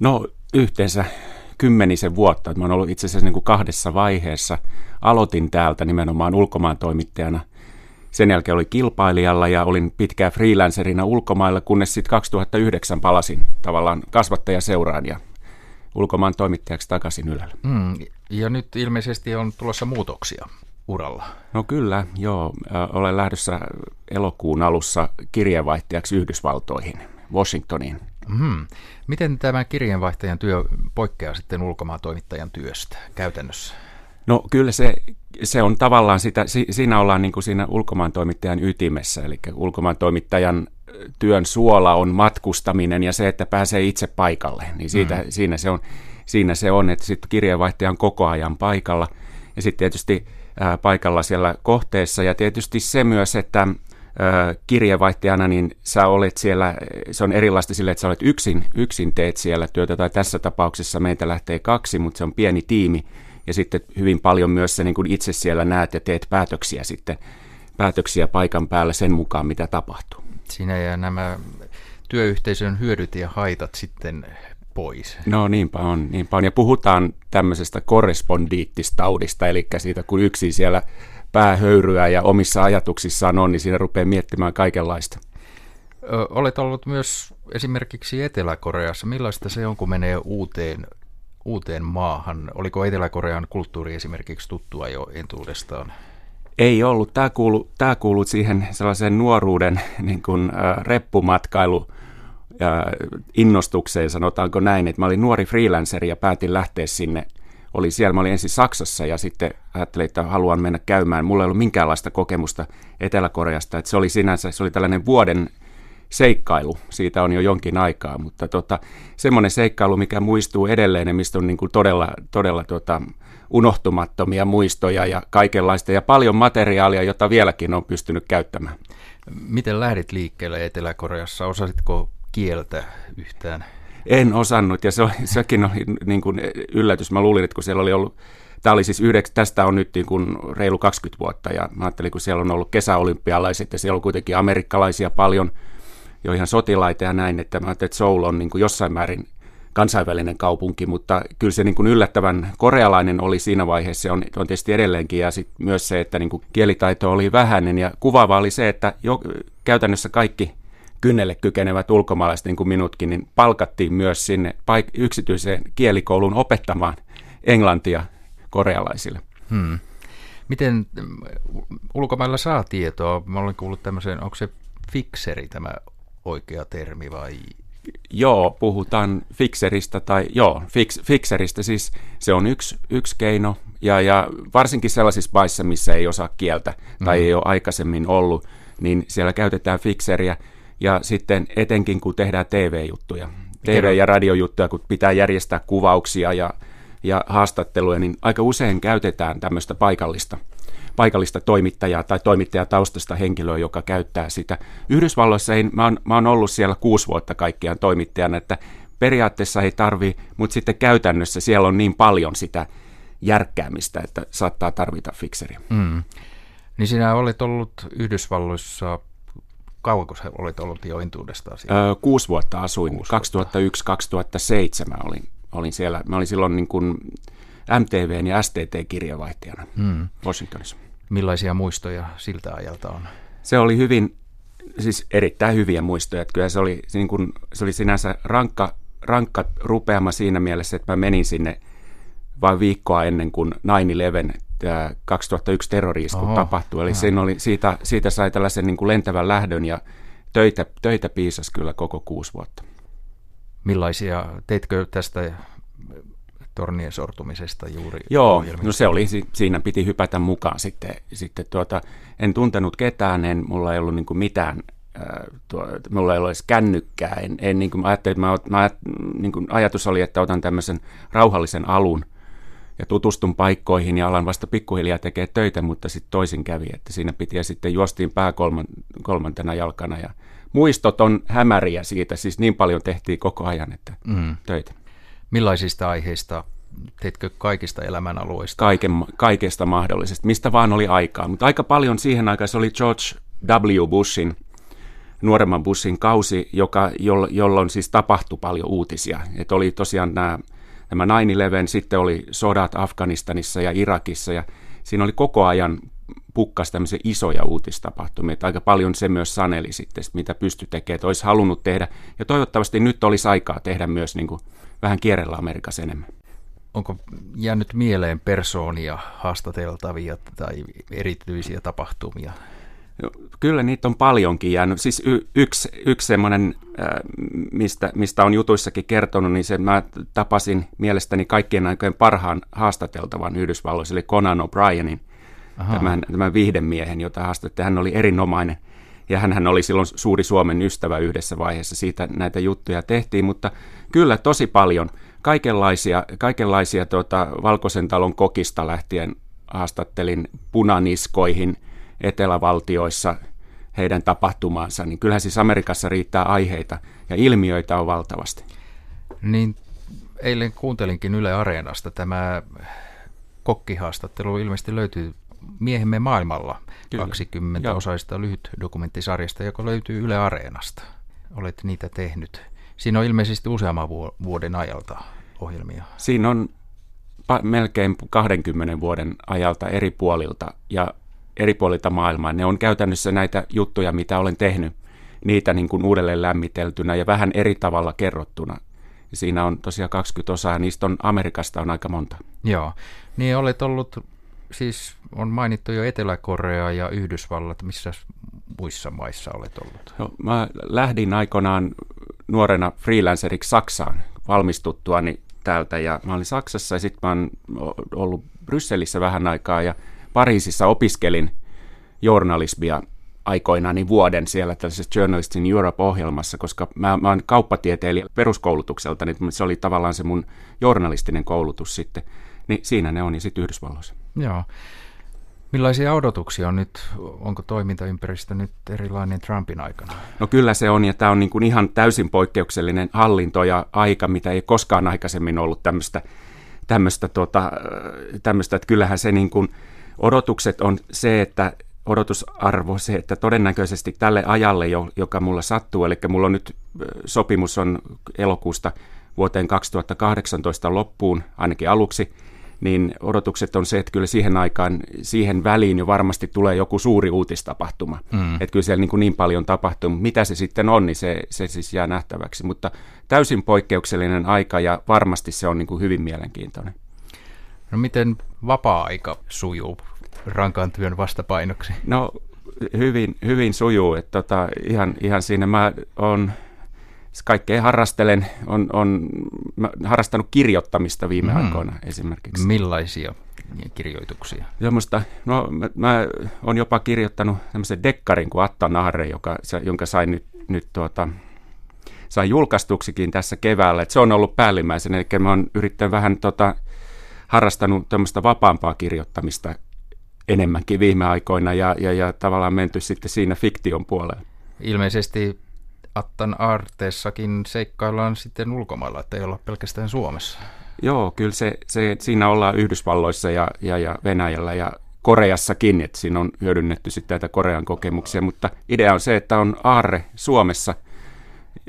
No yhteensä kymmenisen vuotta. Mä oon ollut itse asiassa niin kuin kahdessa vaiheessa. Aloitin täältä nimenomaan ulkomaan toimittajana. Sen jälkeen oli kilpailijalla ja olin pitkään freelancerina ulkomailla, kunnes sitten 2009 palasin tavallaan kasvattajaseuraan ja ulkomaan toimittajaksi takaisin Ylellä. Mm, ja nyt ilmeisesti on tulossa muutoksia uralla. No kyllä, joo. Olen lähdössä elokuun alussa kirjeenvaihtajaksi Yhdysvaltoihin, Washingtoniin. Hmm. Miten tämä kirjeenvaihtajan työ poikkeaa sitten ulkomaan toimittajan työstä käytännössä? No kyllä se, se on tavallaan sitä, siinä ollaan niin kuin siinä ulkomaan toimittajan ytimessä, eli ulkomaan toimittajan työn suola on matkustaminen ja se, että pääsee itse paikalle, niin siitä, mm. siinä, se on, siinä se on, että sitten kirjeenvaihtaja on koko ajan paikalla ja sitten tietysti ää, paikalla siellä kohteessa ja tietysti se myös, että kirjeenvaihtajana, niin sä olet siellä, se on erilaista sille, että sä olet yksin, yksin teet siellä työtä, tai tässä tapauksessa meitä lähtee kaksi, mutta se on pieni tiimi, ja sitten hyvin paljon myös se niin kuin itse siellä näet ja teet päätöksiä sitten, päätöksiä paikan päällä sen mukaan, mitä tapahtuu. Siinä ja nämä työyhteisön hyödyt ja haitat sitten pois. No niinpä on, niinpä on. Ja puhutaan tämmöisestä korrespondiittistaudista, eli siitä kun yksi siellä päähöyryä ja omissa ajatuksissaan on, niin siinä rupeaa miettimään kaikenlaista. Olet ollut myös esimerkiksi Etelä-Koreassa. Millaista se on, kun menee uuteen, uuteen maahan? Oliko Etelä-Korean kulttuuri esimerkiksi tuttua jo entuudestaan? Ei ollut. Tämä kuului, tämä kuului siihen sellaiseen nuoruuden niin kuin, äh, reppumatkailu äh, innostukseen, sanotaanko näin, että mä olin nuori freelanceri ja päätin lähteä sinne. Oli siellä, mä olin ensin Saksassa ja sitten ajattelin, että haluan mennä käymään. Mulla ei ollut minkäänlaista kokemusta Etelä-Koreasta, että se oli sinänsä, se oli tällainen vuoden seikkailu, siitä on jo jonkin aikaa, mutta tota, semmoinen seikkailu, mikä muistuu edelleen ja mistä on niin kuin todella, todella tota, unohtumattomia muistoja ja kaikenlaista ja paljon materiaalia, jota vieläkin on pystynyt käyttämään. Miten lähdit liikkeelle Etelä-Koreassa? Osasitko kieltä yhtään? En osannut ja se oli, sekin oli niin kuin yllätys. Mä luulin, että kun siellä oli ollut Tämä oli siis yhdeks, tästä on nyt niin kuin reilu 20 vuotta ja mä ajattelin, kun siellä on ollut kesäolympialaiset ja siellä on kuitenkin amerikkalaisia paljon, jo ihan sotilaita ja näin, että mä ajattelin, että Seoul on niin kuin jossain määrin kansainvälinen kaupunki, mutta kyllä se niin kuin yllättävän korealainen oli siinä vaiheessa, se on, on tietysti edelleenkin, ja sitten myös se, että niin kuin kielitaito oli vähäinen, ja kuvaava oli se, että jo, käytännössä kaikki kynnelle kykenevät ulkomaalaiset, niin kuin minutkin, niin palkattiin myös sinne paik- yksityiseen kielikouluun opettamaan englantia korealaisille. Hmm. Miten mm, ulkomailla saa tietoa? Mä olen kuullut tämmöisen, onko se fikseri tämä oikea termi vai Joo, puhutaan fikseristä tai joo, fix, fikseristä siis se on yksi, yksi keino ja, ja varsinkin sellaisissa paissa, missä ei osaa kieltä tai ei ole aikaisemmin ollut, niin siellä käytetään fikseriä ja sitten etenkin kun tehdään TV-juttuja, TV- ja radiojuttuja, kun pitää järjestää kuvauksia ja, ja haastatteluja, niin aika usein käytetään tämmöistä paikallista paikallista toimittajaa tai toimittajataustasta henkilöä, joka käyttää sitä. Yhdysvalloissa ei, mä oon, mä oon ollut siellä kuusi vuotta kaikkiaan toimittajana, että periaatteessa ei tarvi, mutta sitten käytännössä siellä on niin paljon sitä järkkäämistä, että saattaa tarvita fikseriä. Mm. Niin sinä olet ollut Yhdysvalloissa, kauanko sä olet ollut jo entuudestaan siellä? Öö, kuusi vuotta asuin, 2001-2007 olin, olin siellä. Mä olin silloin niin kuin MTVn ja STT-kirjavaihtajana mm. Washingtonissa. Millaisia muistoja siltä ajalta on? Se oli hyvin, siis erittäin hyviä muistoja. Kyllä se oli, niin kuin, se oli sinänsä rankka, rankka rupeama siinä mielessä, että mä menin sinne vain viikkoa ennen kuin 9-11 tämä 2001 terroriisku tapahtui. Eli siinä oli, siitä, siitä sai tällaisen niin kuin lentävän lähdön ja töitä, töitä piisasi kyllä koko kuusi vuotta. Millaisia, teitkö tästä tornien sortumisesta juuri Joo, ohjelmista. no se oli, siinä piti hypätä mukaan sitten. sitten tuota, en tuntenut ketään, en, mulla ei ollut niin kuin mitään tuo, mulla ei ole edes kännykkää. En, en, niin kuin, ajattelin, että mä, mä, niin kuin ajatus oli, että otan tämmöisen rauhallisen alun ja tutustun paikkoihin ja alan vasta pikkuhiljaa tekee töitä, mutta sitten toisin kävi, että siinä piti ja sitten juostiin pää kolman, kolmantena jalkana ja muistot on hämäriä siitä, siis niin paljon tehtiin koko ajan, että mm. töitä. Millaisista aiheista teitkö kaikista elämänalueista? Kaiken, kaikesta mahdollisesta, mistä vaan oli aikaa. Mutta aika paljon siihen aikaan se oli George W. Bushin nuoremman bussin kausi, joka, jolloin siis tapahtui paljon uutisia. Et oli tosiaan nämä, nämä 9-11, sitten oli sodat Afganistanissa ja Irakissa ja siinä oli koko ajan pukkas tämmöisiä isoja uutistapahtumia. Että aika paljon se myös saneli sitten, mitä pysty tekemään, että olisi halunnut tehdä. Ja toivottavasti nyt olisi aikaa tehdä myös niin kuin vähän kierrellä Amerikassa enemmän. Onko jäänyt mieleen persoonia haastateltavia tai erityisiä tapahtumia? Kyllä niitä on paljonkin jäänyt. Siis y- yksi, yksi semmoinen, mistä, mistä on jutuissakin kertonut, niin se mä tapasin mielestäni kaikkien aikojen parhaan haastateltavan Yhdysvalloissa, eli Conan O'Brienin, tämän, tämän viihdemiehen, jota haastattelin. Hän oli erinomainen ja hän oli silloin suuri Suomen ystävä yhdessä vaiheessa. Siitä näitä juttuja tehtiin, mutta kyllä tosi paljon kaikenlaisia, kaikenlaisia tuota, Valkoisen talon kokista lähtien haastattelin punaniskoihin etelävaltioissa heidän tapahtumaansa, niin kyllähän siis Amerikassa riittää aiheita ja ilmiöitä on valtavasti. Niin eilen kuuntelinkin Yle Areenasta tämä kokkihaastattelu ilmeisesti löytyy Miehemme maailmalla Kyllä. 20 Joo. osaista lyhyt dokumenttisarjasta, joka löytyy Yle Areenasta. Olet niitä tehnyt. Siinä on ilmeisesti useamman vuoden ajalta ohjelmia. Siinä on melkein 20 vuoden ajalta eri puolilta ja eri puolilta maailmaa. Ne on käytännössä näitä juttuja, mitä olen tehnyt, niitä niin kuin uudelleen lämmiteltynä ja vähän eri tavalla kerrottuna. Siinä on tosiaan 20 osaa niistä on Amerikasta on aika monta. Joo, niin olet ollut siis on mainittu jo Etelä-Korea ja Yhdysvallat. Missä muissa maissa olet ollut? No, mä lähdin aikoinaan nuorena freelanceriksi Saksaan valmistuttuani täältä ja mä olin Saksassa ja sitten mä oon ollut Brysselissä vähän aikaa ja Pariisissa opiskelin journalismia aikoinaan vuoden siellä tällaisessa Journalists in Europe-ohjelmassa, koska mä, mä oon kauppatieteilijä peruskoulutukselta, niin se oli tavallaan se mun journalistinen koulutus sitten. Niin siinä ne on, ja sitten Yhdysvalloissa. Joo. Millaisia odotuksia on nyt? Onko toimintaympäristö nyt erilainen Trumpin aikana? No kyllä se on, ja tämä on niin kuin ihan täysin poikkeuksellinen hallinto ja aika, mitä ei koskaan aikaisemmin ollut tämmöistä, tämmöistä, tota, tämmöistä että kyllähän se niin kuin, odotukset on se, että odotusarvo se, että todennäköisesti tälle ajalle, joka mulla sattuu, eli mulla on nyt sopimus on elokuusta vuoteen 2018 loppuun, ainakin aluksi, niin odotukset on se, että kyllä siihen aikaan, siihen väliin jo varmasti tulee joku suuri uutistapahtuma. Mm. Että kyllä siellä niin, kuin niin paljon tapahtuu. Mitä se sitten on, niin se, se siis jää nähtäväksi. Mutta täysin poikkeuksellinen aika ja varmasti se on niin kuin hyvin mielenkiintoinen. No miten vapaa-aika sujuu rankan työn vastapainoksi? No hyvin, hyvin sujuu. Että tota, ihan, ihan siinä mä oon kaikkea harrastelen, on, on harrastanut kirjoittamista viime mm. aikoina esimerkiksi. Millaisia kirjoituksia? Semmoista, no mä, mä olen jopa kirjoittanut tämmöisen dekkarin kuin Atta Nahre, joka, jonka sain nyt, nyt tuota, sain julkaistuksikin tässä keväällä. Et se on ollut päällimmäisenä, eli mä oon yrittänyt vähän tota, harrastanut tämmöistä vapaampaa kirjoittamista enemmänkin viime aikoina ja, ja, ja tavallaan menty sitten siinä fiktion puolelle. Ilmeisesti Attan Arteessakin seikkaillaan sitten ulkomailla, että ei olla pelkästään Suomessa. Joo, kyllä se, se, siinä ollaan Yhdysvalloissa ja, ja, ja Venäjällä ja Koreassakin, että siinä on hyödynnetty sitten näitä Korean kokemuksia, mutta idea on se, että on aarre Suomessa,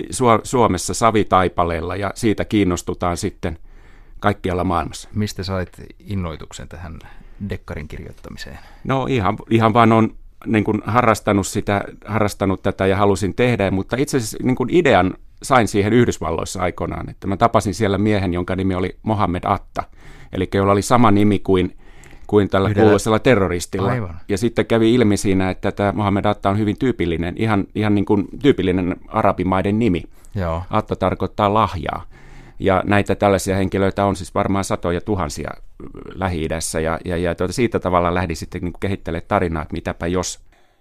Su- Suomessa savitaipaleella ja siitä kiinnostutaan sitten kaikkialla maailmassa. Mistä sait innoituksen tähän dekkarin kirjoittamiseen? No ihan, ihan vaan on niin kuin harrastanut, sitä, harrastanut tätä ja halusin tehdä, mutta itse asiassa niin kuin idean sain siihen Yhdysvalloissa aikoinaan. Että mä tapasin siellä miehen, jonka nimi oli Mohammed Atta, eli jolla oli sama nimi kuin, kuin tällä Yhdellä... kuuluisella terroristilla. Aivan. Ja sitten kävi ilmi siinä, että tämä Mohammed Atta on hyvin tyypillinen, ihan, ihan niin kuin tyypillinen arabimaiden nimi. Joo. Atta tarkoittaa lahjaa. Ja näitä tällaisia henkilöitä on siis varmaan satoja tuhansia Lähi-idässä. Ja, ja, ja tuota, siitä tavalla lähdin sitten niin kehittelemään tarinaa, että mitäpä jos